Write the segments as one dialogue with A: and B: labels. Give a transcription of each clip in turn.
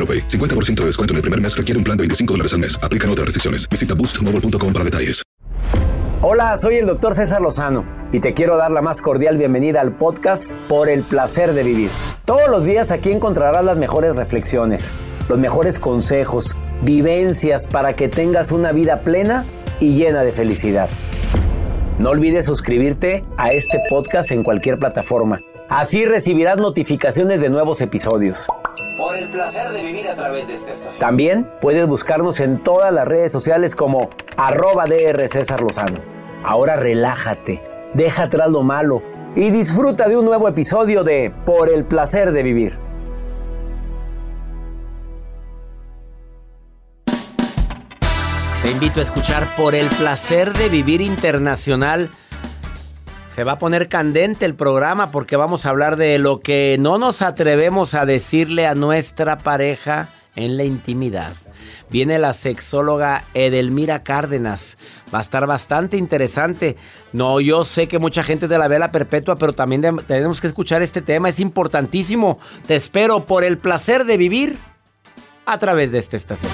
A: AroPay. 50% de descuento en el primer mes requiere un plan de 25 dólares al mes. Aplican otras restricciones. Visita boostmobile.com para detalles.
B: Hola, soy el doctor César Lozano y te quiero dar la más cordial bienvenida al podcast Por el placer de vivir. Todos los días aquí encontrarás las mejores reflexiones, los mejores consejos, vivencias para que tengas una vida plena y llena de felicidad. No olvides suscribirte a este podcast en cualquier plataforma. Así recibirás notificaciones de nuevos episodios. Por el placer de vivir a través de esta estación. También puedes buscarnos en todas las redes sociales como arroba DR César Lozano. Ahora relájate, deja atrás lo malo y disfruta de un nuevo episodio de Por el placer de vivir. Te invito a escuchar Por el placer de vivir internacional. Se va a poner candente el programa porque vamos a hablar de lo que no nos atrevemos a decirle a nuestra pareja en la intimidad. Viene la sexóloga Edelmira Cárdenas. Va a estar bastante interesante. No, yo sé que mucha gente de la vela perpetua, pero también tenemos que escuchar este tema. Es importantísimo. Te espero por el placer de vivir a través de esta estación.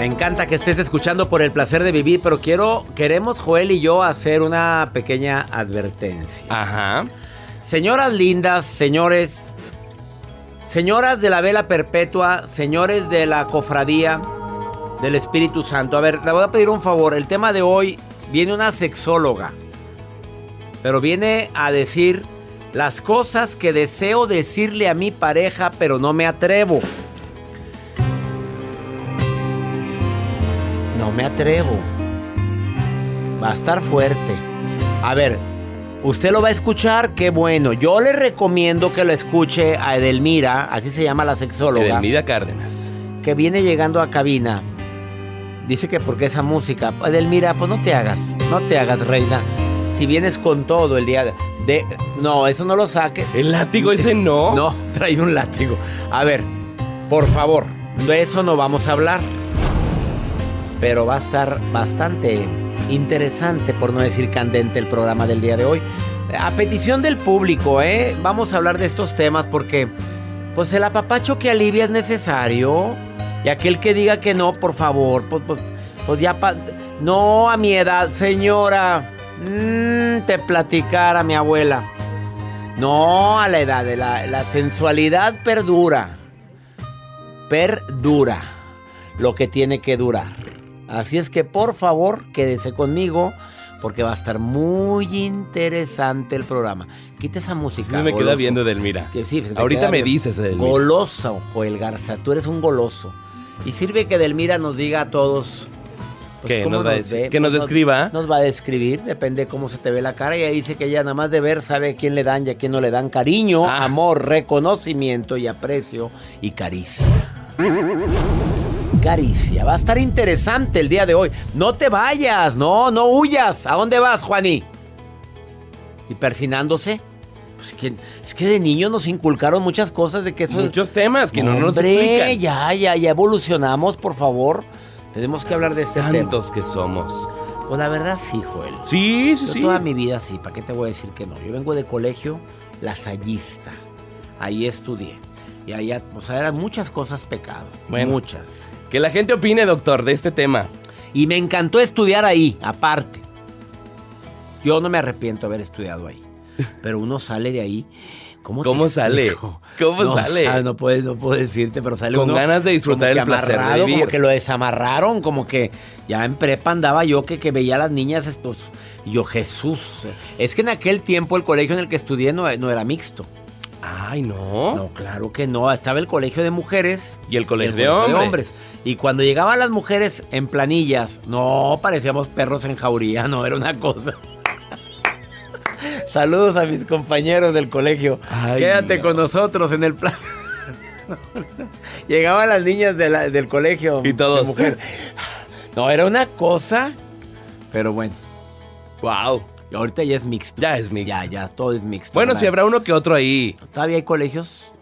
B: Me encanta que estés escuchando por el placer de vivir, pero quiero, queremos Joel y yo hacer una pequeña advertencia.
C: Ajá.
B: Señoras lindas, señores, señoras de la vela perpetua, señores de la cofradía del Espíritu Santo. A ver, le voy a pedir un favor. El tema de hoy viene una sexóloga, pero viene a decir las cosas que deseo decirle a mi pareja, pero no me atrevo. No me atrevo. Va a estar fuerte. A ver, usted lo va a escuchar, qué bueno. Yo le recomiendo que lo escuche a Edelmira, así se llama la sexóloga,
C: Edelmira Cárdenas.
B: que viene llegando a cabina. Dice que porque esa música, Edelmira, pues no te hagas, no te hagas, reina. Si vienes con todo el día de... no, eso no lo saque.
C: El látigo ese no.
B: No, trae un látigo. A ver, por favor, de eso no vamos a hablar. Pero va a estar bastante interesante, por no decir candente, el programa del día de hoy. A petición del público, ¿eh? Vamos a hablar de estos temas porque, pues, el apapacho que alivia es necesario. Y aquel que diga que no, por favor, pues, pues, pues ya... no a mi edad, señora. Mm, te platicara mi abuela. No a la edad, la sensualidad perdura. Perdura. Lo que tiene que durar. Así es que por favor, quédese conmigo porque va a estar muy interesante el programa. Quita esa música.
C: Sí me queda viendo.
B: Que sí, te
C: Ahorita me
B: bien.
C: dices, Edelmira.
B: Goloso, Joel Garza. Tú eres un goloso. Y sirve que Delmira nos diga a todos. pues,
C: ¿Qué
B: cómo
C: nos va a decir? ¿Que nos
B: Pues,
C: describa?
B: Nos va a describir, depende cómo se te ve la cara. Y ahí dice que ella nada más de ver sabe a quién le dan y a quién no le dan cariño,
C: Ah.
B: amor, reconocimiento y aprecio y caricia. Caricia. Va a estar interesante el día de hoy. No te vayas, no, no huyas. ¿A dónde vas, Juani? ¿Y persinándose? Pues, es que de niños nos inculcaron muchas cosas de que eso...
C: Muchos temas que no nos
B: Hombre,
C: explican.
B: ya, ya, ya evolucionamos, por favor. Tenemos que hablar de este tema.
C: Santos que somos.
B: Pues la verdad sí, Joel.
C: Sí, sí,
B: Yo
C: sí.
B: toda mi vida sí, ¿para qué te voy a decir que no? Yo vengo de colegio lasallista. Ahí estudié. Y ahí, o sea, eran muchas cosas pecado.
C: Bueno.
B: Muchas.
C: Que la gente opine, doctor, de este tema.
B: Y me encantó estudiar ahí, aparte. Yo no me arrepiento de haber estudiado ahí. Pero uno sale de ahí. ¿Cómo,
C: ¿Cómo sale? ¿Cómo
B: no,
C: sale?
B: sabes, no, puedes, no puedo decirte, pero sale
C: Con
B: uno
C: ganas de disfrutar el placer de vivir.
B: Como que lo desamarraron, como que ya en prepa andaba yo que, que veía a las niñas estos. Y yo, Jesús. Es que en aquel tiempo el colegio en el que estudié no, no era mixto.
C: Ay, no.
B: No, claro que no. Estaba el colegio de mujeres
C: Y el colegio,
B: el
C: de,
B: colegio
C: hombres.
B: Y cuando llegaban las mujeres en planillas, no, parecíamos perros en jauría, no, era una cosa. Saludos a mis compañeros del colegio.
C: Ay,
B: Quédate con nosotros en el plaza. Llegaban las niñas de la- del colegio.
C: Y todos.
B: mujer. No, era una cosa. Pero bueno,
C: Wow.
B: ahorita ya es mixto.
C: Ya es mixto.
B: Ya, ya, todo es mixto.
C: Bueno,
B: ¿verdad?
C: si habrá uno que otro ahí.
B: ¿Todavía hay colegios?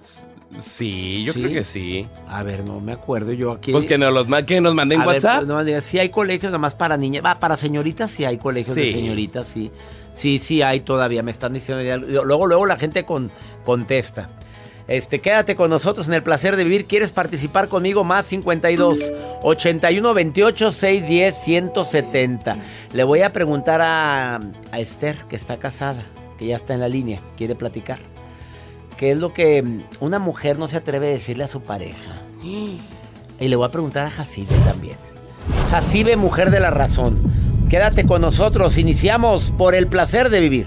C: Sí, yo
B: Sí.
C: creo que sí.
B: A ver, no me acuerdo yo aquí.
C: Pues que nos, los, que nos manden
B: A ver,
C: WhatsApp.
B: pues, no, sí hay colegios nada más para niñas. Va, para señoritas sí hay colegios de señoritas, sí. Sí, sí hay todavía. Me están diciendo ya. Luego, luego la gente con, contesta. Este, quédate con nosotros en el placer de vivir. ¿Quieres participar conmigo? Más 52 81 28 610 170. Le voy a preguntar a, a Esther, que está casada, que ya está en la línea, quiere platicar. ¿Qué es lo que una mujer no se atreve a decirle a su pareja? Y le voy a preguntar a Jacibe también. Jacibe, mujer de la razón. Quédate con nosotros. Iniciamos por el placer de vivir.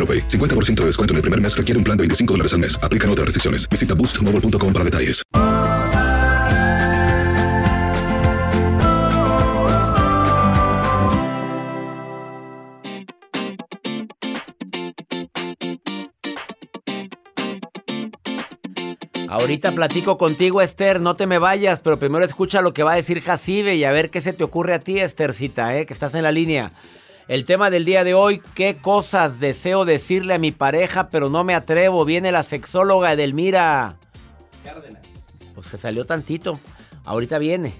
A: AroPay. 50% de descuento en el primer mes requiere un plan de 25 dólares al mes. Aplican otras restricciones. Visita boostmobile.com para detalles.
B: Ahorita platico contigo, Esther. No te me vayas, pero primero escucha lo que va a decir Jacibe y a ver qué se te ocurre a ti, Esthercita, ¿eh? que estás en la línea. El tema del día de hoy, ¿qué cosas deseo decirle a mi pareja, pero no me atrevo? Viene la sexóloga Edelmira. Pues se salió tantito. Ahorita viene.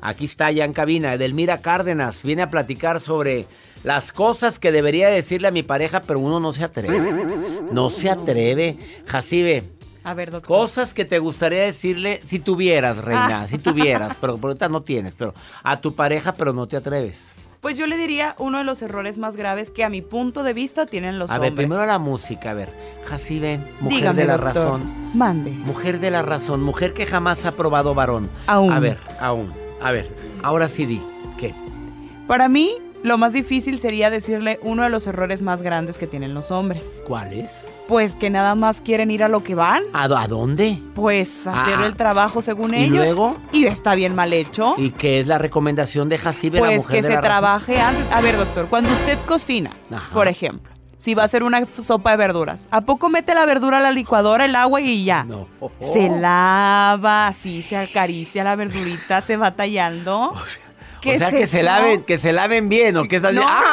B: Aquí está ya en cabina. Edelmira Cárdenas viene a platicar sobre las cosas que debería decirle a mi pareja, pero uno no se atreve. No se atreve. Jacibe,
D: A ver, doctor.
B: Cosas que te gustaría decirle si tuvieras, reina, si tuvieras, pero pero ahorita no tienes, pero a tu pareja, pero no te atreves.
D: Pues yo le diría uno de los errores más graves que a mi punto de vista tienen los
B: a ver,
D: hombres.
B: primero la música, a ver. Jacibe, mujer
D: Dígame,
B: de la
D: doctor.
B: razón.
D: Mande.
B: Mujer de la razón, mujer que jamás ha probado varón.
D: Aún.
B: A ver, aún. A ver, ahora sí di. ¿Qué?
D: Para mí, Lo más difícil sería decirle uno de los errores más grandes que tienen los hombres.
B: ¿Cuál es?
D: Pues que nada más quieren ir a lo que van.
B: ¿A, dónde?
D: Pues hacer
B: Ah.
D: el trabajo según
B: ¿Y
D: ellos.
B: luego?
D: Y está bien mal hecho.
B: ¿Y qué es la recomendación de Jacibe, la
D: Pues
B: mujer
D: que
B: de
D: se
B: la razón?
D: trabaje antes. A ver, doctor, cuando usted cocina,
B: Ajá.
D: por ejemplo, si va a hacer una sopa de verduras, ¿a poco mete la verdura a la licuadora, el agua y ya?
B: No.
D: Se lava, así se acaricia la verdurita, se va tallando. ¿Qué
B: o sea, que se laven, que se laven bien, ¿o qué estás
D: No,
B: diciendo?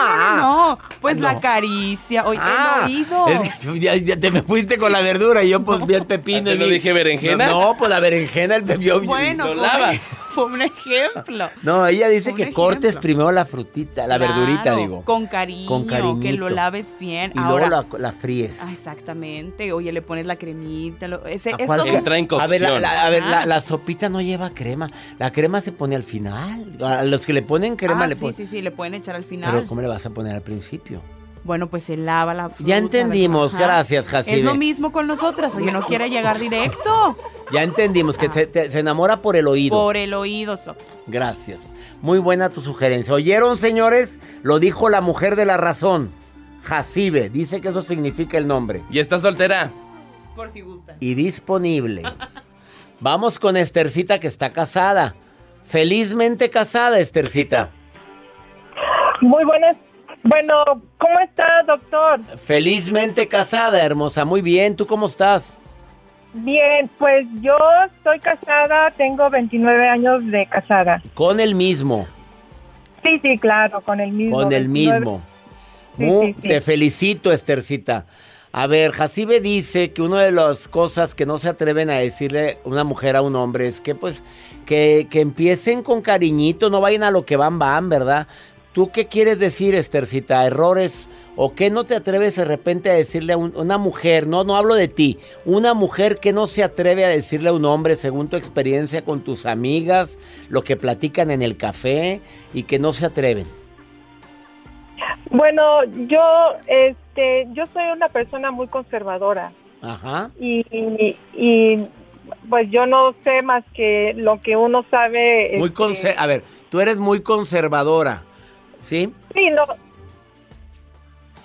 D: No, no, no, Pues
B: Ah,
D: la
B: no.
D: acaricia, oye,
B: Ah,
D: el oído.
B: es que ya, ya te me fuiste con la verdura y yo pues vi el pepino.
C: ¿Te
B: y
C: lo
B: vi-
C: dije berenjena?
B: No, no, pues la berenjena, el pepino.
D: Bueno,
C: lo
D: fue,
C: lavas.
D: fue un ejemplo.
B: No, ella dice que
D: ejemplo.
B: cortes primero la frutita, la verdurita, digo.
D: Con cariño,
B: Con
D: que
B: cariñito.
D: lo laves bien.
B: Y
D: Ahora,
B: luego la, la fríes.
D: Ah, exactamente. Oye, le pones la cremita. lo- ese,
B: ¿A
D: es
B: cuál
D: todo-
B: que-
C: Entra en
B: A ver, la,
C: cocción.
B: la- a ver, la,
D: Ajá.
B: la sopita no lleva crema. La crema se pone al final. A los que le ponen crema
D: Ah,
B: le
D: sí,
B: ponen.
D: sí, sí, le pueden echar al final.
B: Pero ¿cómo le vas a poner al principio?
D: Bueno, pues se lava la fruta.
B: Ya entendimos, gracias, Jacibe.
D: Es lo mismo con nosotras. Oye, no quiere llegar directo.
B: Ya entendimos que se, te- se enamora por el oído.
D: Por el oído. so-
B: Gracias. Muy buena tu sugerencia. ¿Oyeron, señores? Lo dijo la mujer de la razón. Jacibe. Dice que eso significa el nombre.
C: ¿Y está soltera?
D: Por si gustan.
B: Y disponible. Vamos con Estercita que está casada. Felizmente casada, Estercita.
E: Muy buenas. Bueno, ¿cómo está, doctor?
B: Felizmente casada, hermosa. Muy bien. ¿Tú cómo estás?
E: Bien, pues yo estoy casada, tengo 29 años de casada.
B: Con el mismo.
E: Sí, sí, claro, con el mismo.
B: Con el
E: 29.
B: mismo.
E: Sí,
B: Mu-
E: sí, sí.
B: Te felicito, Estercita. A ver, Jacibe dice que una de las cosas que no se atreven a decirle una mujer a un hombre es que pues que, que empiecen con cariñito, no vayan a lo que van, van, ¿verdad? ¿Tú qué quieres decir, Estercita? ¿Errores? ¿O qué no te atreves de repente a decirle a un- una mujer? No, no hablo de ti. Una mujer que no se atreve a decirle a un hombre, según tu experiencia con tus amigas, lo que platican en el café y que no se atreven.
E: Bueno, yo, este, yo soy una persona muy conservadora
B: Ajá.
E: y, y, y, pues yo no sé más que lo que uno sabe.
B: Muy
E: este,
B: a ver, tú eres muy conservadora, ¿sí?
E: Sí, no.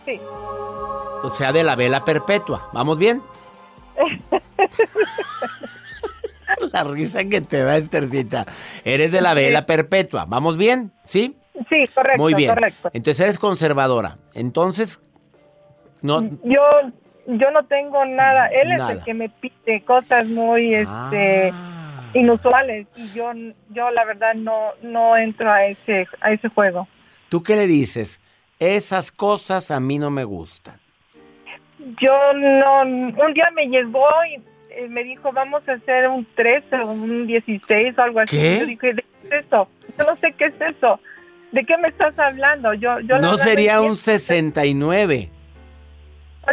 E: Sí.
B: O sea, de la vela perpetua. ¿Vamos bien? la risa que te da, Estercita. Eres de la vela perpetua. ¿Vamos bien? ¿Sí?
E: Sí, correcto.
B: Muy bien.
E: Correcto.
B: Entonces eres conservadora. Entonces, no.
E: Yo, yo no tengo nada. Él es el que me pide cosas muy, este,
B: Ah.
E: inusuales y yo, yo la verdad no, no entro a ese, a ese juego.
B: ¿Tú qué le dices? Esas cosas a mí no me gustan.
E: Yo no, un día me llegó y eh, me dijo, vamos a hacer un 13 o un 16 o algo así.
B: ¿Qué?
E: Yo dije, ¿de qué es eso? Yo no sé qué es eso. ¿De qué me estás hablando? Yo, yo
B: no sería un
E: entiendo.
B: 69.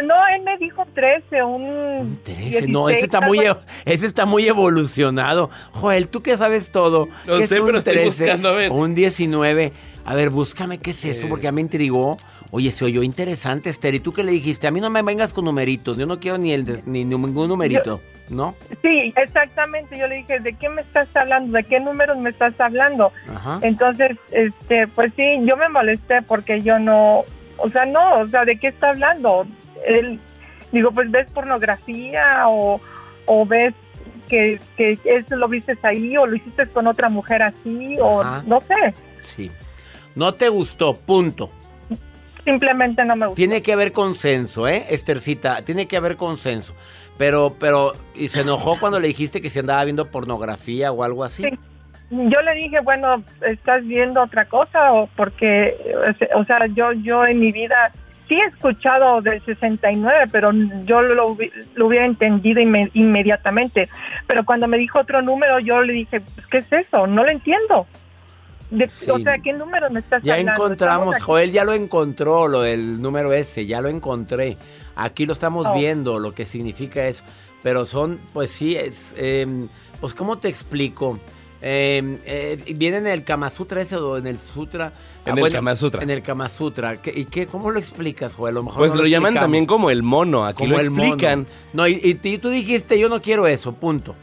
E: No, él me dijo 13, un,
B: Un 13.
E: 16,
B: No, ese está muy, ese está muy evolucionado. Joel, tú que sabes todo.
C: No
B: ¿Qué es
C: sé,
B: un
C: pero estoy buscando, a ver.
B: Un 19. A ver, búscame qué es eso,
C: Eh.
B: porque ya me intrigó. Oye, se oyó interesante, Esther. ¿Y tú qué le dijiste? A mí no me vengas con numeritos. Yo no quiero ni, el de- ni ningún numerito. ¿No?
E: Sí, exactamente. Yo le dije, ¿de qué me estás hablando? ¿De qué números me estás hablando?
B: Ajá.
E: Entonces, este, pues sí, yo me molesté porque yo no, o sea, no, o sea, ¿de qué está hablando? Él, digo, pues ves pornografía o, o ves que, que eso lo viste ahí o lo hiciste con otra mujer así o
B: Ajá.
E: no sé,
B: Sí. No te gustó, punto.
E: simplemente no me gusta.
B: Tiene que haber consenso, ¿eh, Estercita? Tiene que haber consenso. Pero, pero, ¿y se enojó cuando le dijiste que se andaba viendo pornografía o algo así?
E: Sí. Yo le dije, bueno, ¿estás viendo otra cosa? o Porque, o sea, yo, yo en mi vida sí he escuchado del 69, pero yo lo, lo hubiera entendido inme- inmediatamente. Pero cuando me dijo otro número, yo le dije, pues, ¿qué es eso? No lo entiendo. De-
B: Sí.
E: O sea, ¿qué número me estás
B: Ya
E: hablando?
B: encontramos, Joel ya lo encontró, lo del número ese, ya lo encontré. Aquí lo estamos
E: Oh.
B: viendo, lo que significa eso. Pero son, pues sí, es, em, pues ¿cómo te explico? Em, eh, viene en el Kama Sutra ese o en el Sutra. Ah,
C: En el Kama Sutra.
B: En el Kama Sutra. ¿Qué- ¿Y qué, cómo lo explicas, Joel? A lo mejor
C: Pues
B: no
C: lo llaman también como el mono. Aquí
B: Como
C: lo
B: el mono.
C: explican.
B: No, y, y- y tú dijiste, yo no quiero eso, punto.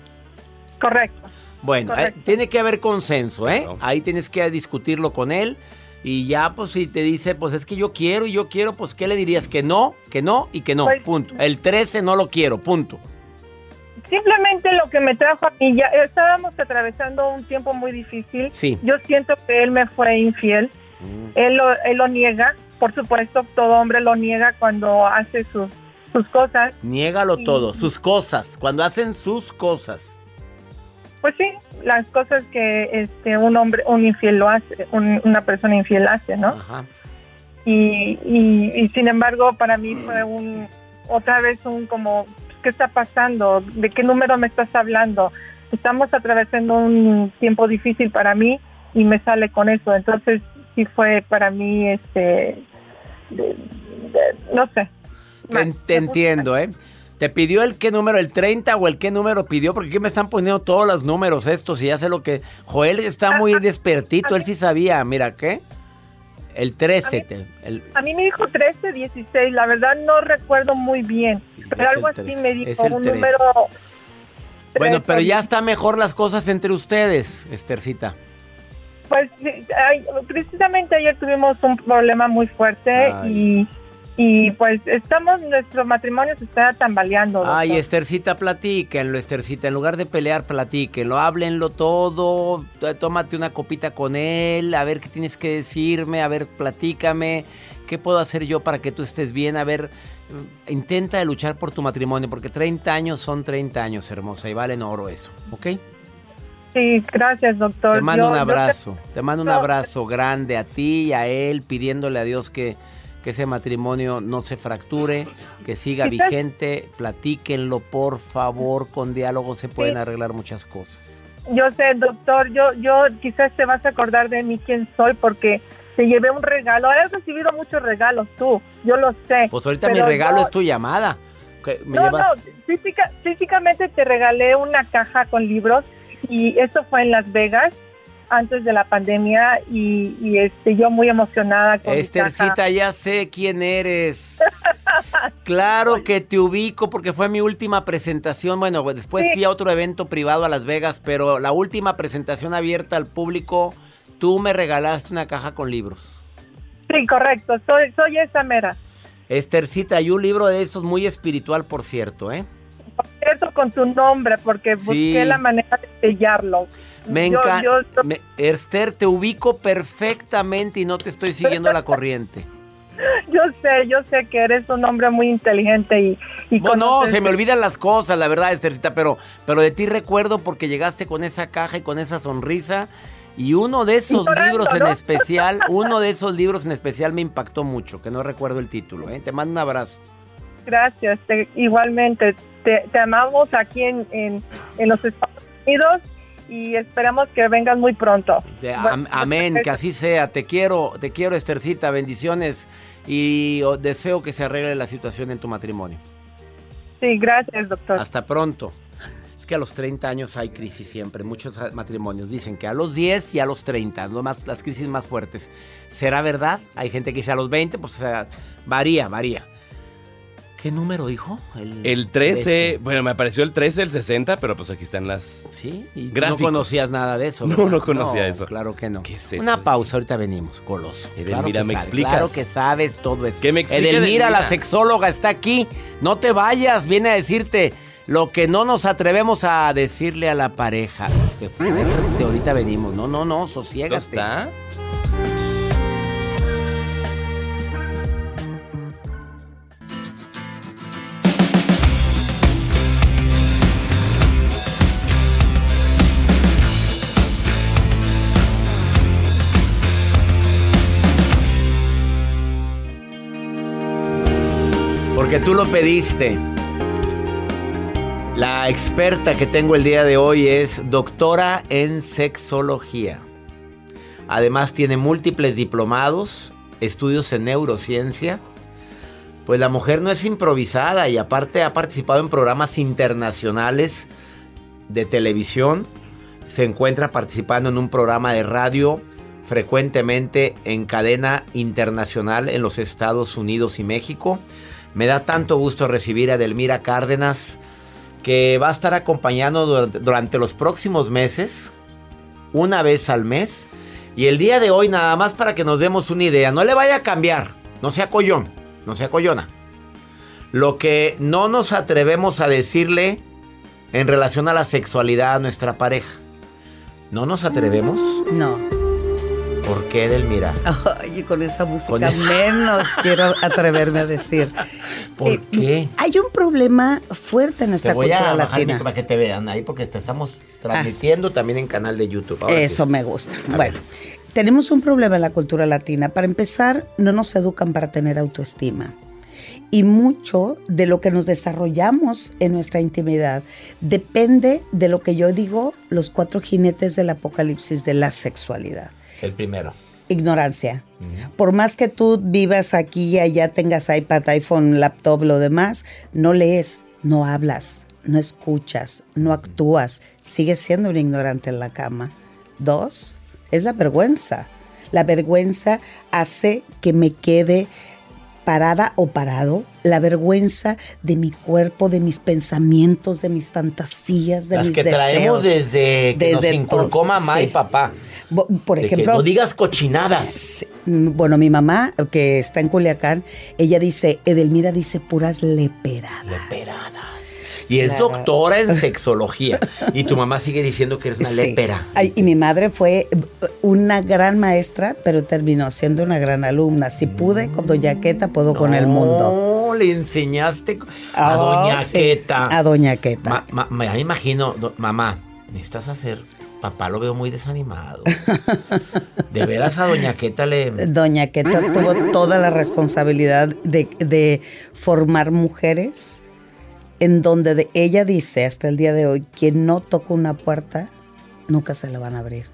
E: Correcto.
B: Bueno, eh, tiene que haber consenso, ¿eh?
C: Claro.
B: Ahí tienes que discutirlo con él. Y ya, pues si te dice, pues es que yo quiero y yo quiero, pues ¿qué le dirías? Que no, que no y que no,
E: Pues-
B: punto. El 13 no lo quiero, punto.
E: Simplemente lo que me trajo aquí, ya estábamos atravesando un tiempo muy difícil.
B: Sí.
E: Yo siento que él me fue infiel. Él lo, él lo niega, por supuesto, todo hombre lo niega cuando hace sus, sus cosas.
B: Niégalo todo, sus cosas, cuando hacen sus cosas.
E: Pues sí, las cosas que este un hombre, un infiel lo hace, un- una persona infiel hace, ¿no?
B: Ajá.
E: y, y, y sin embargo para mí fue un otra vez un como qué está pasando de qué número me estás hablando estamos atravesando un tiempo difícil para mí y me sale con eso entonces sí fue para mí este de- de- no sé
B: Te, te entiendo, ¿eh? ¿Te pidió el qué número, el 30 o el qué número pidió? Porque aquí me están poniendo todos los números estos y ya sé lo que... Joel está muy despertito, él sí sabía, mira, ¿qué? El 13, te- el-
E: a mí me dijo 13 16 la verdad no recuerdo muy bien
B: Sí,
E: pero algo así
B: 13,
E: me dijo un
B: 13.
E: número
B: Bueno,
E: 13.
B: pero ya está mejor las cosas entre ustedes, Estercita.
E: Pues precisamente ayer tuvimos un problema muy fuerte
B: Ay.
E: y, y pues estamos, nuestro matrimonio se está tambaleando.
B: Ay,
E: doctor.
B: Estercita, platíquenlo, Estercita. En lugar de pelear, platíquenlo. Háblenlo todo. Tómate una copita con él. A ver qué tienes que decirme. A ver, platícame. ¿Qué puedo hacer yo para que tú estés bien? A ver, mm, intenta luchar por tu matrimonio. Porque 30 años son 30 años, hermosa. Y valen oro eso. ¿Ok?
E: Sí, gracias, doctor.
B: Te mando
E: Yo-
B: un abrazo. Te mando un abrazo grande a ti y a él, pidiéndole a Dios que, que ese matrimonio no se fracture, que siga
E: Quizás-
B: vigente. Platíquenlo, por favor. Con diálogo se pueden
E: Sí.
B: arreglar muchas cosas.
E: Yo sé, doctor, yo, yo quizás te vas a acordar de mí quién soy porque te llevé un regalo. Has recibido muchos regalos tú, yo lo sé.
B: Pues ahorita mi regalo
E: yo-
B: es tu llamada. Me
E: No,
B: llevas-
E: no, física- físicamente te regalé una caja con libros y eso fue en Las Vegas antes de la pandemia y, y, este yo muy emocionada con
B: Estercita, ya sé quién eres. Claro que te ubico porque fue mi última presentación. Bueno, pues, después
E: Sí.
B: fui a otro evento privado a Las Vegas, pero la última presentación abierta al público, tú me regalaste una caja con libros.
E: Sí, correcto, soy, soy esa mera.
B: Estercita, hay un libro de estos muy espiritual, por cierto, ¿eh?
E: Por cierto, con tu nombre, porque
B: Sí.
E: busqué la manera de sellarlo.
B: Me encanta.
E: yo-
B: Esther, te ubico perfectamente y no te estoy siguiendo la corriente.
E: Yo sé, yo sé que eres un hombre muy inteligente y, y
B: Bueno,
E: conoces-
B: se me olvidan las cosas, la verdad, Estercita, pero, pero de ti recuerdo porque llegaste con esa caja y con esa sonrisa. Y uno de esos libros en
E: ¿no?
B: especial, uno de esos libros en especial me impactó mucho, que no recuerdo el título. ¿eh? Te mando un abrazo.
E: Gracias, te- igualmente. Te, te amamos aquí en, en, en los Estados Unidos y esperamos que vengas muy pronto.
B: Am- amén, que así sea. Te quiero, te quiero, Estercita. Bendiciones y deseo que se arregle la situación en tu matrimonio.
E: Sí, gracias, doctor.
B: Hasta pronto. Es que a los 30 años hay crisis siempre. Muchos matrimonios dicen que a los 10 y a los 30, no más, las crisis más fuertes. ¿Será verdad? Hay gente que dice a los 20, pues o sea, varía, varía. ¿Qué número dijo?
C: El 13, bueno, me apareció el 13, el 60, pero pues aquí están las...
B: Sí, y
C: Gráficos.
B: no conocías nada de eso.
C: No,
B: ¿verdad?
C: no conocía eso.
B: Claro que no.
C: ¿Qué es eso?
B: Una pausa, ahorita venimos, Coloso.
C: Edelmira,
B: que
C: ¿me
B: sabe,
C: explicas?
B: Claro que sabes todo eso.
C: ¿Qué me explica
B: Edelmira, la sexóloga, está aquí. No te vayas, viene a decirte lo que no nos atrevemos a decirle a la pareja. Qué fuerte, ahorita venimos. No, no, no,
C: ¿Esto
B: sosiégate.
C: está?
B: Porque tú lo pediste. La experta que tengo el día de hoy es doctora en sexología. Además tiene múltiples diplomados, estudios en neurociencia. Pues la mujer no es improvisada y aparte ha participado en programas internacionales de televisión. Se encuentra participando en un programa de radio frecuentemente en cadena internacional en los Estados Unidos y México. Me da tanto gusto recibir a Delmira Cárdenas, que va a estar acompañando durante, los próximos meses, una vez al mes, Y el día de hoy, nada más para que nos demos una idea, no le vaya a cambiar, no sea collón, no sea collona. Lo que no nos atrevemos a decirle en relación a la sexualidad a nuestra pareja. ¿No nos atrevemos?
F: No.
B: ¿Por qué, Delmira?
F: Ay, y con esa música
B: Con
F: menos quiero atreverme a decir.
B: ¿Por
F: Eh,
B: qué?
F: Hay un problema fuerte en nuestra
B: Te voy
F: cultura
B: a bajar
F: latina.
B: para que te vean ahí porque te estamos transmitiendo también en canal de YouTube. Ahora sí.
F: Eso me gusta.
B: A
F: bueno, tenemos un problema en la cultura latina. Para empezar, no nos educan para tener autoestima. Y mucho de lo que nos desarrollamos en nuestra intimidad depende de lo que yo digo, los cuatro jinetes del apocalipsis de la sexualidad.
B: El primero.
F: Ignorancia. Por más que tú vivas aquí y allá, tengas iPad, iPhone, laptop, lo demás, no lees, no hablas, no escuchas, no actúas, sigues siendo un ignorante en la cama. Dos, es la vergüenza. La vergüenza hace que me quede parada o parado, la vergüenza de mi cuerpo, de mis pensamientos, de mis fantasías, de
B: Las
F: mis
B: que traemos desde que nos
F: Desde
B: inculcó
F: todo,
B: mamá y papá.
F: Por
B: De que
F: ejemplo,
B: no digas cochinadas.
F: Mm, Bueno, mi mamá, que está en Culiacán, ella dice, Edelmira dice puras leperadas.
B: Leperadas. Y es
F: Claro.
B: doctora en sexología. y tu mamá sigue diciendo que eres una
F: Sí.
B: lépera.
F: Ay, y mi madre fue una gran maestra, pero terminó siendo una gran alumna. Si pude con Doña Queta, puedo con el mundo.
B: No, le enseñaste a
F: Ah,
B: Doña
F: sí,
B: Queta.
F: A Doña Queta.
B: Ma- me imagino, do- mamá, necesitas hacer. Papá lo veo muy desanimado. De veras a Doña Queta le.
F: Doña Queta tuvo toda la responsabilidad de, de formar mujeres en donde de- ella dice hasta el día de hoy, quien no toca una puerta, nunca se la van a abrir.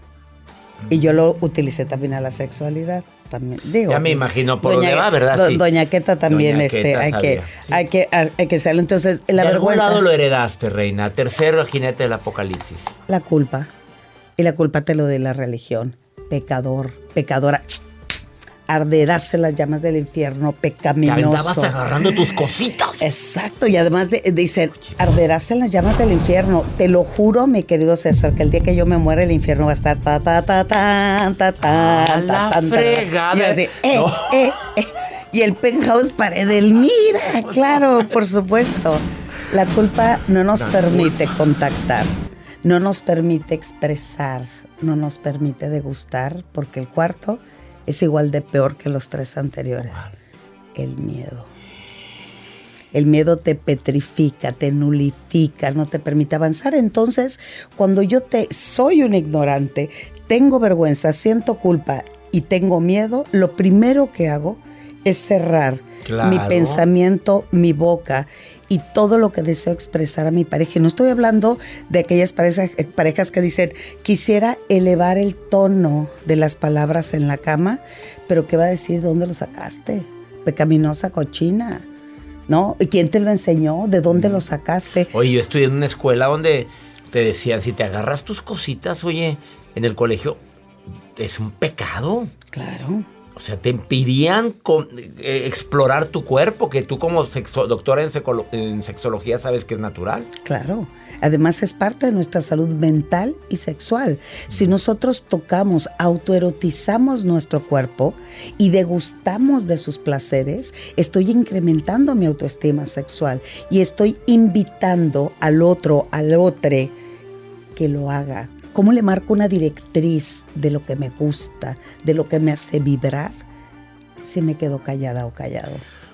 F: Y yo lo utilicé también a la sexualidad. También, digo,
B: Ya me
F: pues,
B: imagino por dónde va, ¿verdad?
F: do-
B: Sí.
F: Doña Queta también,
B: Doña
F: este,
B: Queta
F: hay, que,
B: sí.
F: hay que, hay que hacerlo. Entonces, la
B: de algún
F: vergüenza,
B: lado lo heredaste, reina. Tercero jinete del apocalipsis.
F: la culpa. Y la culpa te lo de la religión. Pecador, pecadora. Arderás en las llamas del infierno,
B: Te
F: pecaminoso.
B: aventabas agarrando tus cositas.
F: Exacto, y además de- dicen, arderás en las llamas del infierno. Te lo juro, mi querido César, que el día que yo me muera, el infierno va a estar ta ta ta ta ta ta
B: A
F: ta,
B: la
F: tan.
B: fregada.
F: Y así, eh,
B: No.
F: eh, eh. Y el penthouse pared del mira, claro, por supuesto. La culpa no nos permite contactar, no nos permite expresar, no nos permite degustar, porque el cuarto es igual de peor que los tres anteriores. El miedo. El miedo te petrifica, te nulifica, no te permite avanzar. Entonces, cuando yo te soy un ignorante, tengo vergüenza, siento culpa y tengo miedo, lo primero que hago es cerrar
B: Claro.
F: mi pensamiento, mi boca y todo lo que deseo expresar a mi pareja. Y no estoy hablando de aquellas parejas, eh, parejas que dicen, quisiera elevar el tono de las palabras en la cama, pero ¿qué va a decir? ¿Dónde lo sacaste? Pecaminosa cochina. ¿No? ¿Y quién te lo enseñó? ¿De dónde lo sacaste?
B: Oye, yo estudié en una escuela donde te decían, si te agarras tus cositas, oye, en el colegio, es un pecado.
F: Claro.
B: O sea, te impidían con- eh, explorar tu cuerpo, que tú como sexo- doctora en sexología sabes que es natural.
F: Claro. Además es parte de nuestra salud mental y sexual. Si nosotros tocamos, autoerotizamos nuestro cuerpo y degustamos de sus placeres, estoy incrementando mi autoestima sexual y estoy invitando al otro, al otro, que lo haga. ¿Cómo le marco una directriz de lo que me gusta, de lo que me hace vibrar? Si me quedo callada o callado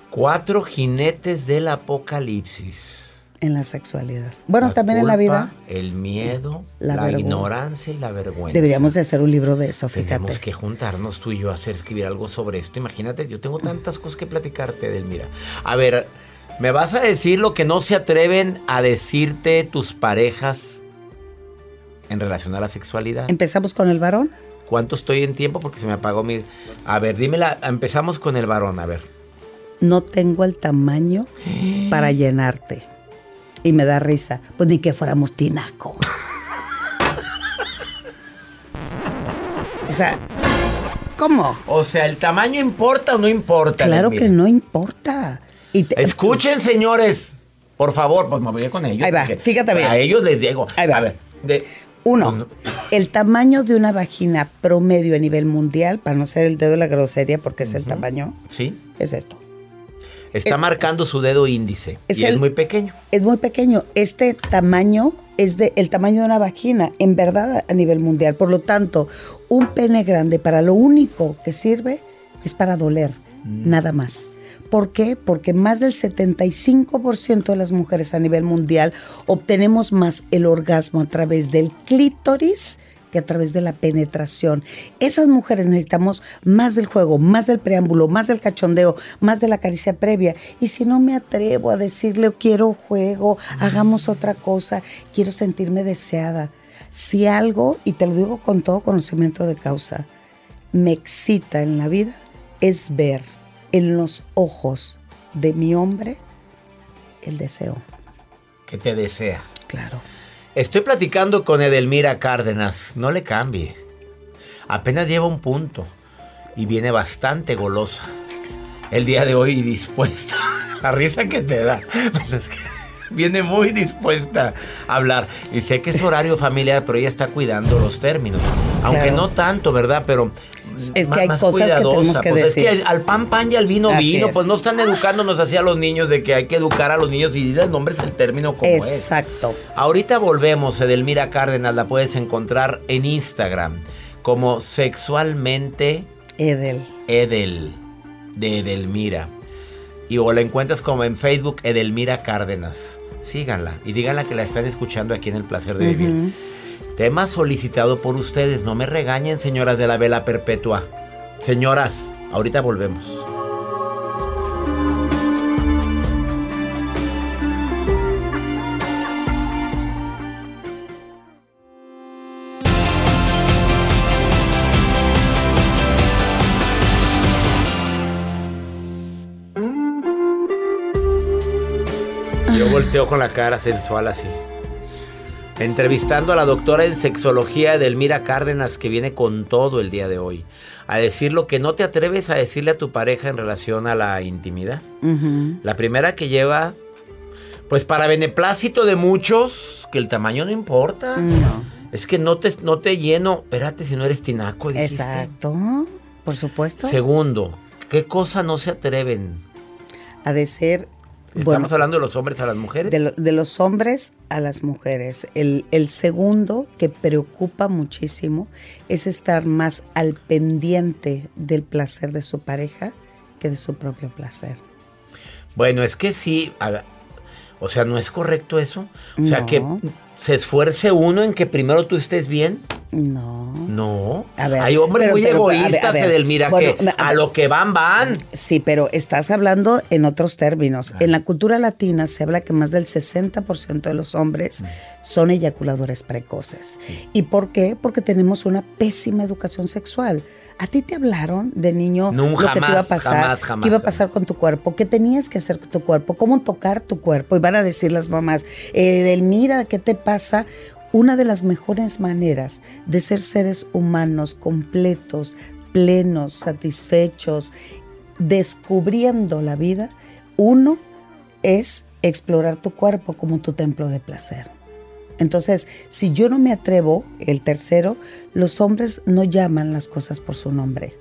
B: Cuatro jinetes del apocalipsis.
F: en la sexualidad. Bueno, también en la vida.
B: El miedo,
F: La
B: ignorancia y la vergüenza.
F: Deberíamos de hacer un libro de eso, fíjate.
B: Tenemos que juntarnos tú y yo a hacer escribir algo sobre esto. Imagínate, yo tengo tantas cosas que platicarte, Delmira. A ver, ¿me vas a decir lo que no se atreven a decirte tus parejas en relación a la sexualidad?
F: Empezamos con el varón.
B: ¿Cuánto estoy en tiempo? Porque se me apagó mi... A ver, dímela. Empezamos con el varón, a ver.
F: No tengo el tamaño para llenarte. Y me da risa. Pues ni que fuéramos tinaco. o sea, ¿cómo?
B: O sea, ¿el tamaño importa o no importa?
F: Claro que no importa. Y te-
B: Escuchen, señores. Por favor, pues me voy con ellos.
F: Ahí va, fíjate bien.
B: A ellos les digo.
F: Ahí va.
B: A ver, de-
F: Uno,
B: no-
F: El tamaño de una vagina promedio a nivel mundial, para no ser el dedo de la grosería, porque es el tamaño,
B: Sí.
F: es esto.
B: Está
F: El-
B: marcando su dedo índice.
F: Es
B: y es muy pequeño.
F: Es muy pequeño. Este tamaño es de el tamaño de una vagina, en verdad, a nivel mundial. Por lo tanto, un pene grande para lo único que sirve es para doler, nada más. ¿Por qué? Porque más del 75% de las mujeres a nivel mundial obtenemos más el orgasmo a través del clítoris que a través de la penetración. Esas mujeres necesitamos más del juego, más del preámbulo, más del cachondeo, más de la caricia previa. Y si no me atrevo a decirle quiero juego, hagamos otra cosa, quiero sentirme deseada. Si algo, y te lo digo con todo conocimiento de causa, me excita en la vida, es ver en los ojos de mi hombre el deseo.
B: Que te desea.
F: Claro.
B: Estoy platicando con Edelmira Cárdenas. No le cambie. Apenas lleva un punto. Y viene bastante golosa. El día de hoy dispuesta. La risa que te da. Bueno, es que viene muy dispuesta a hablar. Y sé que es horario familiar, pero ella está cuidando los términos. Aunque
F: Claro.
B: no tanto, ¿verdad? Pero.
F: Es que hay
B: más
F: cosas que tenemos
B: cuidadosa.
F: que
B: Pues
F: decir.
B: Es que al pan pan y al vino
F: Así
B: vino.
F: es.
B: Pues no están educándonos así a los niños de que hay que educar a los niños y el nombre es el término como es.
F: Exacto.
B: Ahorita volvemos, Edelmira Cárdenas, la puedes encontrar en Instagram como sexualmente
F: Edel.
B: Edel, de Edelmira. Y o la encuentras como en Facebook Edelmira Cárdenas. Síganla y díganla que la están escuchando aquí en El Placer de Vivir. Tema solicitado por ustedes. No me regañen, señoras de la vela perpetua. Señoras, ahorita volvemos. Yo volteo con la cara sensual así. Entrevistando a la doctora en sexología Edelmira Cárdenas, que viene con todo el día de hoy, a decir lo que no te atreves a decirle a tu pareja en relación a la intimidad. La primera que lleva, pues para beneplácito de muchos, que el tamaño no importa.
F: No.
B: Es que no te, no te lleno. Espérate si no eres tinaco. dijiste.
F: Exacto. Por supuesto.
B: Segundo, ¿qué cosa no se atreven?
F: Ha de ser.
B: Estamos
F: bueno,
B: hablando de los hombres a las mujeres.
F: de, lo- de los hombres a las mujeres. El, el segundo que preocupa muchísimo es estar más al pendiente del placer de su pareja que de su propio placer.
B: Bueno, es que sí. o sea, ¿no es correcto eso? O sea,
F: No.
B: que se esfuerce uno en que primero tú estés bien.
F: No.
B: No.
F: A ver,
B: Hay hombres
F: pero-
B: muy
F: pero, a ver,
B: egoístas,
F: a ver.
B: Edelmira,
F: Bueno,
B: que
F: a
B: lo que van, van.
F: Sí, pero estás hablando en otros términos. En la cultura latina se habla que más del 60% de los hombres son eyaculadores precoces. ¿Y por qué? Porque tenemos una pésima educación sexual. ¿A ti te hablaron de niño
B: No,
F: lo que te iba a pasar?
B: jamás, jamás,
F: ¿Qué iba a pasar con tu cuerpo? ¿Qué tenías que hacer con tu cuerpo? ¿Cómo tocar tu cuerpo? Y van a decir las mamás, eh, Delmira, ¿qué te pasa? Una de las mejores maneras de ser seres humanos completos, plenos, satisfechos, descubriendo la vida, uno es explorar tu cuerpo como tu templo de placer. Entonces, si yo no me atrevo, el tercero, los hombres no llaman las cosas por su nombre.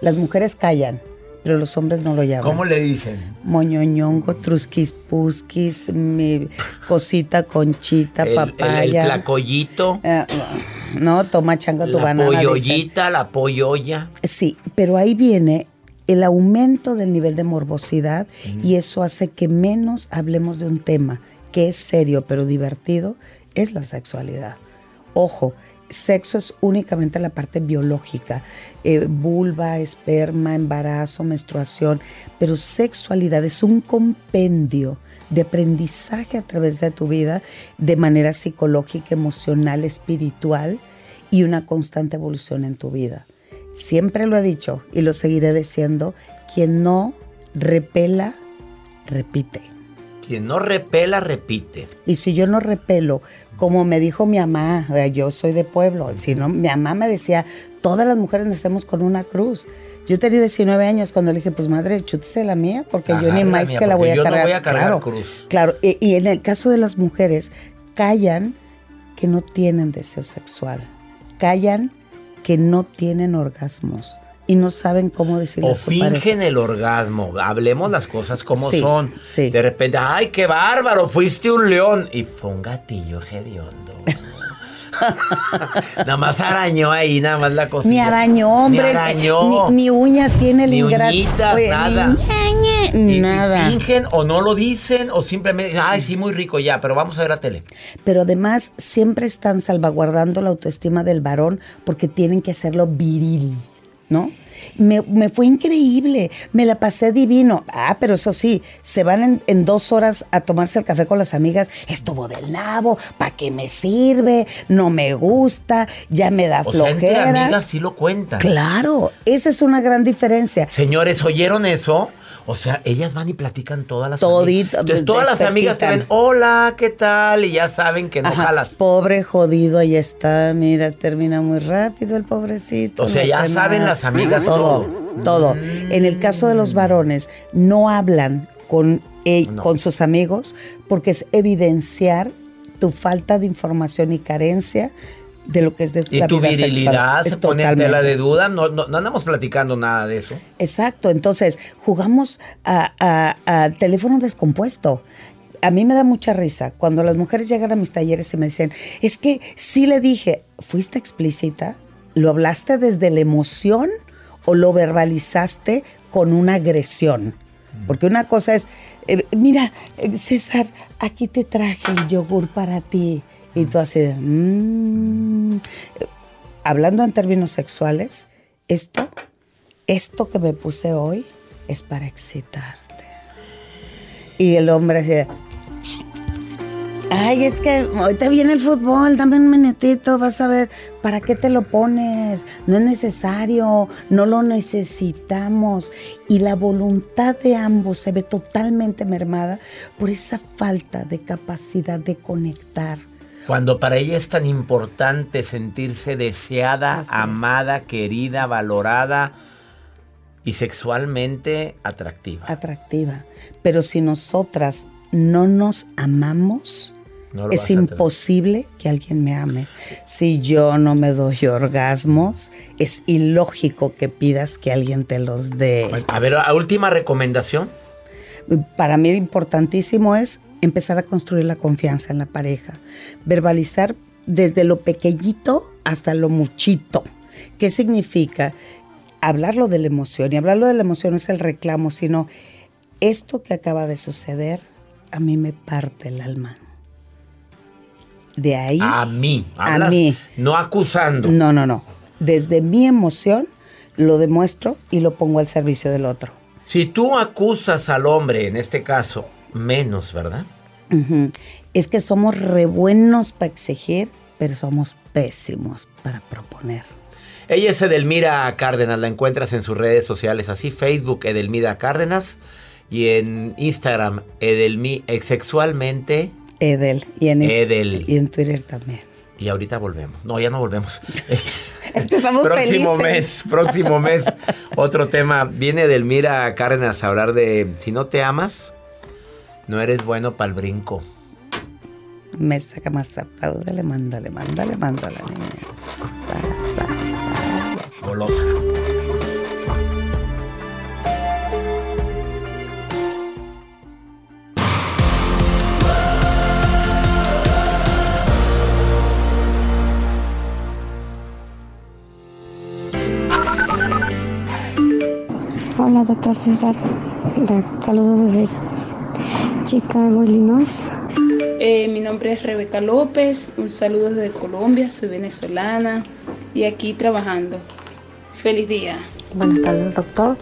F: Las mujeres callan, pero los hombres no lo llaman.
B: ¿Cómo le dicen?
F: Moñoñongo, trusquis pusquis, mi cosita, conchita,
B: El, el, el
F: papaya.
B: tlacoyito,
F: Eh, no, toma changa tu
B: la
F: banana. dicen.
B: polloyita, la polloya.
F: Sí, pero ahí viene el aumento del nivel de morbosidad y eso hace que menos hablemos de un tema que es serio pero divertido, es la sexualidad. Ojo, sexo es únicamente la parte biológica, eh, vulva, esperma, embarazo, menstruación, pero sexualidad es un compendio de aprendizaje a través de tu vida de manera psicológica, emocional, espiritual y una constante evolución en tu vida. Siempre lo he dicho y lo seguiré diciendo, quien no repela, repite.
B: Quien no repela, repite.
F: Y si yo no repelo, como me dijo mi mamá, yo soy de pueblo, si no, mi mamá me decía, todas las mujeres nacemos con una cruz. Yo tenía 19 años cuando le dije, pues madre, chútese la mía, porque yo ni más
B: mía,
F: que la voy a
B: yo no
F: cargar.
B: voy a cargar
F: claro,
B: cruz.
F: claro. Y, y en el caso de las mujeres, callan que no tienen deseo sexual. callan que no tienen orgasmos y no saben cómo decirle
B: O
F: a su pareja.
B: fingen el orgasmo. Hablemos las cosas como
F: Sí,
B: son.
F: sí.
B: De repente, ay, qué bárbaro, fuiste un león. Y fue un gatillo hediondo. nada más arañó ahí, nada más la cosita.
F: Ni arañó, hombre.
B: Ni arañó.
F: Ni, ni uñas tiene el
B: Ni
F: ingrato.
B: uñitas,
F: Oye,
B: nada.
F: Ni,
B: Y- y
F: nada.
B: fingen o no lo dicen o simplemente, ay, sí, muy rico ya, pero vamos a ver la tele.
F: Pero además siempre están salvaguardando la autoestima del varón porque tienen que hacerlo viril, ¿no? Me, me fue increíble, me la pasé divino. Ah, pero eso sí, se van en, en dos horas a tomarse el café con las amigas. Estuvo del nabo, ¿para qué me sirve? No me gusta, ya me da
B: O sea, entre
F: flojera.
B: amigas sí lo cuentan.
F: Claro, esa es una gran diferencia.
B: Señores, ¿oyeron eso? O sea, ellas van y platican todas las amigas. Entonces, todas las amigas te ven, hola, ¿qué tal? Y ya saben que no
F: Ajá,
B: jalas.
F: Pobre jodido, ahí está, mira, termina muy rápido el pobrecito.
B: O sea,
F: no
B: ya saben
F: nada.
B: las amigas
F: todo. Todo. En el caso de los varones, no hablan con, eh,
B: No.
F: con sus amigos porque es evidenciar tu falta de información y carencia de lo que es de
B: Y
F: la
B: tu
F: vida
B: virilidad
F: sexual.
B: se pone en tela de duda. No, no, no andamos platicando nada de eso.
F: Exacto, entonces jugamos a- teléfono descompuesto. A mí me da mucha risa cuando las mujeres llegan a mis talleres y me dicen, es que sí le dije, ¿fuiste explícita? ¿Lo hablaste desde la emoción o lo verbalizaste con una agresión? Porque una cosa es, eh, mira, eh, César, aquí te traje el yogur para ti. Y tú así de, "Mm". Hablando en términos sexuales, esto esto que me puse hoy es para excitarte. Y el hombre de, ay, es que ahorita viene el fútbol, dame un minutito, vas a ver, ¿para qué te lo pones? No es necesario, no lo necesitamos. Y la voluntad de ambos se ve totalmente mermada por esa falta de capacidad de conectar.
B: Cuando para ella es tan importante sentirse deseada,
F: Así es.
B: amada, querida, valorada y sexualmente atractiva.
F: atractiva. Pero si nosotras no nos amamos,
B: No
F: es imposible que alguien me ame. Si yo no me doy orgasmos, es ilógico que pidas que alguien te los dé.
B: A ver, a última recomendación.
F: Para mí importantísimo es empezar a construir la confianza en la pareja, verbalizar desde lo pequeñito hasta lo muchito. ¿Qué significa? Hablarlo de la emoción y hablarlo de la emoción no es el reclamo, sino esto que acaba de suceder a mí me parte el alma. De ahí,
B: A mí.
F: A mí.
B: No acusando.
F: no, no, no. Desde mi emoción lo demuestro y lo pongo al servicio del otro.
B: Si tú acusas al hombre, en este caso, menos, ¿verdad?
F: Es que somos re buenos para exigir, pero somos pésimos para proponer.
B: Ella es Edelmira Cárdenas, la encuentras en sus redes sociales, así Facebook Edelmira Cárdenas y en Instagram Edelmi sexualmente
F: Edel. Y en,
B: Edel.
F: y en Twitter también.
B: Y ahorita volvemos. No, ya no volvemos. Este,
F: estamos
B: próximo
F: felices.
B: mes, próximo mes, otro tema. Viene Edelmira Cárdenas a hablar de si no te amas, no eres bueno para el brinco.
F: Me saca más apláudale, mándale, mándale, mándale, niña. Sa, sa, sa.
B: Golosa.
G: Hola, doctor César. Saludos desde Chicago, Illinois.
H: Eh, mi nombre es Rebeca López, un saludo desde Colombia, soy venezolana y aquí trabajando. Feliz día.
I: Buenas tardes, doctor.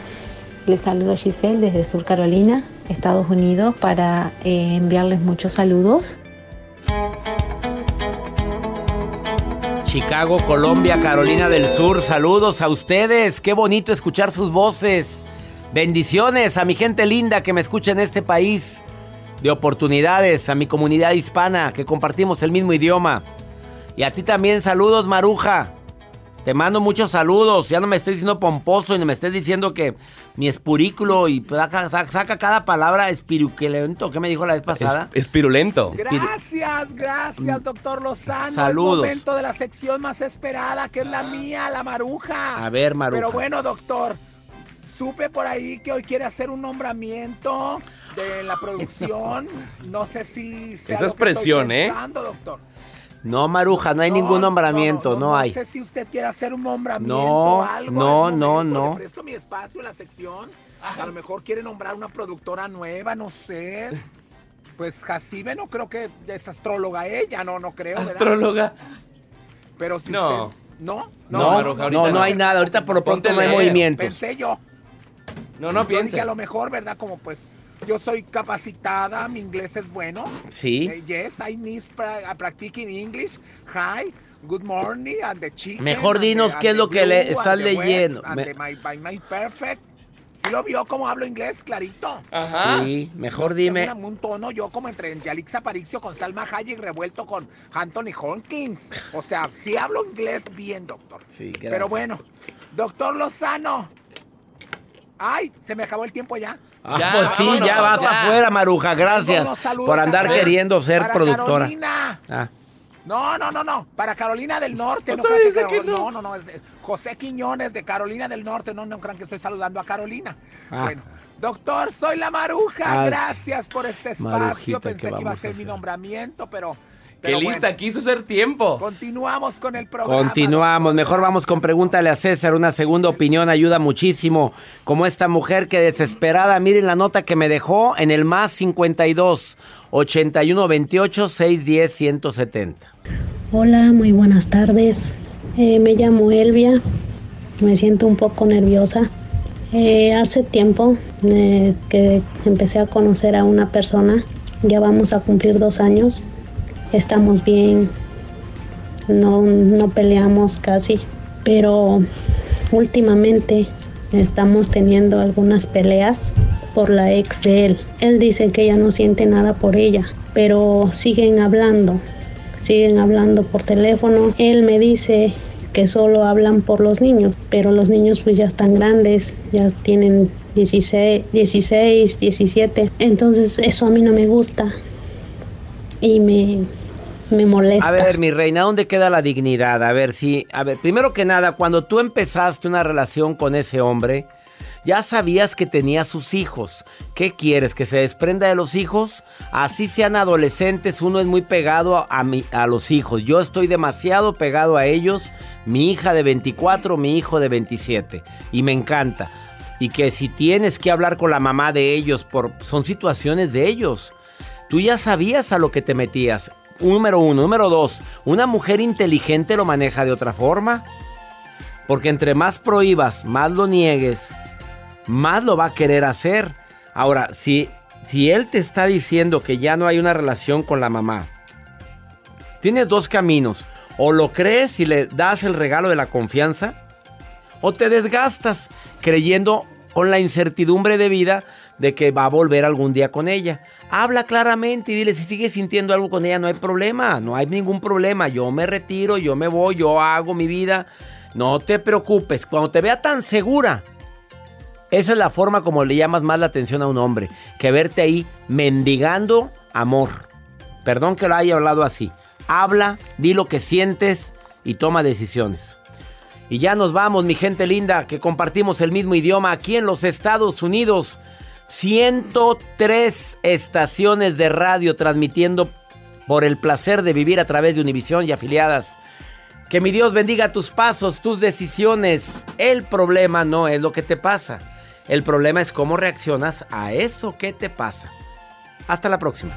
I: Les saludo a Giselle desde Sur Carolina, Estados Unidos, para eh, enviarles muchos saludos.
B: Chicago, Colombia, Carolina del Sur, saludos a ustedes. Qué bonito escuchar sus voces. Bendiciones a mi gente linda que me escucha en este país de oportunidades, a mi comunidad hispana que compartimos el mismo idioma. Y a ti también saludos, Maruja. Te mando muchos saludos. Ya no me estés diciendo pomposo y no me estés diciendo que mi espirículo y saca, saca- cada palabra espiruquelento. ¿Qué me dijo la vez pasada?
C: Es, espirulento.
J: Gracias, gracias, doctor Lozano.
B: Saludos.
J: Es momento de la sección más esperada, que es la mía, la maruja.
B: A ver, Maruja.
J: Pero bueno, doctor, supe por ahí que hoy quiere hacer un nombramiento de la producción. No sé si sea
B: Esa es presión, ¿eh?
J: doctor.
B: No, Maruja, no hay ningún nombramiento, no, hay.
J: No sé si usted quiere hacer un nombramiento
B: No,
J: o algo.
B: no, no, no.
J: Le presto mi espacio en la sección. A lo mejor quiere nombrar una productora nueva, no sé. Pues Jacibe no creo que es astróloga ella, no, no creo. ¿verdad?
C: Astróloga.
J: Pero si
C: No.
J: usted- ¿No?
B: No,
C: Maruja,
B: no, no hay nada. Ahorita por lo pronto no hay movimientos.
J: Pensé yo.
C: No, no pienses.
J: a lo mejor, ¿verdad? Como pues yo soy capacitada, mi inglés es bueno.
B: Sí.
J: Eh, yes, I need pra- practicing English. Hi, good morning, and the chicken.
B: Mejor dinos
J: and
B: qué es lo que le estás leyendo.
J: and
B: Me-
J: the my, my, my perfect. ¿Sí lo vio cómo hablo inglés, clarito?
B: Sí, mejor dime.
J: Tengo un tono yo como entre Yalix Aparicio con Salma Hayek revuelto con Anthony Hopkins. O sea, sí hablo inglés bien, doctor.
B: Sí,
J: Pero bueno, doctor Lozano. Ay, se me acabó el tiempo ya.
B: Ah, pues sí, ya vas para afuera, Maruja. Gracias
J: saludos
B: por andar queriendo ser
J: para
B: productora.
J: Carolina.
B: Ah,
J: No, no, no, no. Para Carolina del Norte. No crean que
C: que
J: Carol-
C: no.
J: no, no, no. es José Quiñones de Carolina del Norte. No, no crean que estoy saludando a Carolina.
B: Ah.
J: Bueno, doctor, soy la Maruja.
B: Ah,
J: Gracias por este espacio.
C: Marujita,
J: Pensé
C: ¿qué
J: que iba a ser mi nombramiento, pero.
C: Qué
J: pero
C: lista,
J: bueno,
C: quiso ser tiempo.
J: Continuamos con el programa.
B: continuamos. Mejor vamos con pregúntale a César. Una segunda opinión ayuda muchísimo. Como esta mujer que desesperada, miren la nota que me dejó en el más 52 81 28 610 170.
K: Hola, muy buenas tardes. Eh, me llamo Elvia. Me siento un poco nerviosa. Eh, hace tiempo eh, que empecé a conocer a una persona. Ya vamos a cumplir dos años. Estamos bien. No, no peleamos casi. Pero últimamente estamos teniendo algunas peleas por la ex de él. Él dice que ya no siente nada por ella, pero siguen hablando siguen hablando por teléfono. Él me dice que solo hablan por los niños, pero los niños pues ya están grandes, ya tienen 16, 16, 17. Entonces eso a mí no me gusta y me, me molesta.
B: A ver, mi reina, ¿dónde queda la dignidad? A ver, si, a ver, primero que nada, cuando tú empezaste una relación con ese hombre, ya sabías que tenía sus hijos. ¿Qué quieres? ¿Que se desprenda de los hijos? Así sean adolescentes, uno es muy pegado a, a a los hijos. Yo estoy demasiado pegado a ellos. Mi hija de 24, mi hijo de 27. Y me encanta. Y que si tienes que hablar con la mamá de ellos, por, son situaciones de ellos. Tú ya sabías a lo que te metías. Número uno. Número dos. Una mujer inteligente lo maneja de otra forma. Porque entre más prohíbas, más lo niegues, más lo va a querer hacer. Ahora, si, si él te está diciendo que ya no hay una relación con la mamá, tienes dos caminos. O lo crees y le das el regalo de la confianza, o te desgastas creyendo con la incertidumbre de vida de que va a volver algún día con ella. Habla claramente y dile si sigues sintiendo algo con ella, no hay problema, no hay ningún problema. Yo me retiro, yo me voy, yo hago mi vida. No te preocupes, cuando te vea tan segura, esa es la forma como le llamas más la atención a un hombre, que verte ahí mendigando amor. Perdón que lo haya hablado así. Habla, di lo que sientes y toma decisiones. Y ya nos vamos, mi gente linda, que compartimos el mismo idioma aquí en los Estados Unidos. 103 estaciones de radio transmitiendo por el placer de vivir a través de Univisión y afiliadas. Que mi Dios bendiga tus pasos, tus decisiones. El problema no es lo que te pasa. El problema es cómo reaccionas a eso que te pasa. Hasta la próxima.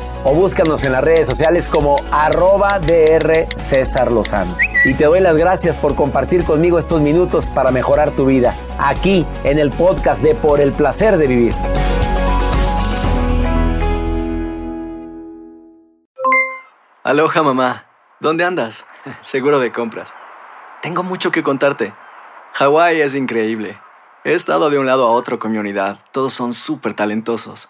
L: o búscanos en las redes sociales como arroba DR César Lozano.
B: y te doy las gracias por compartir conmigo estos minutos para mejorar tu vida, aquí en el podcast de Por el Placer de Vivir.
M: Aloha mamá, ¿dónde andas? Seguro de compras. Tengo mucho que contarte. Hawái es increíble. He estado de un lado a otro con mi unidad. Todos son súper talentosos.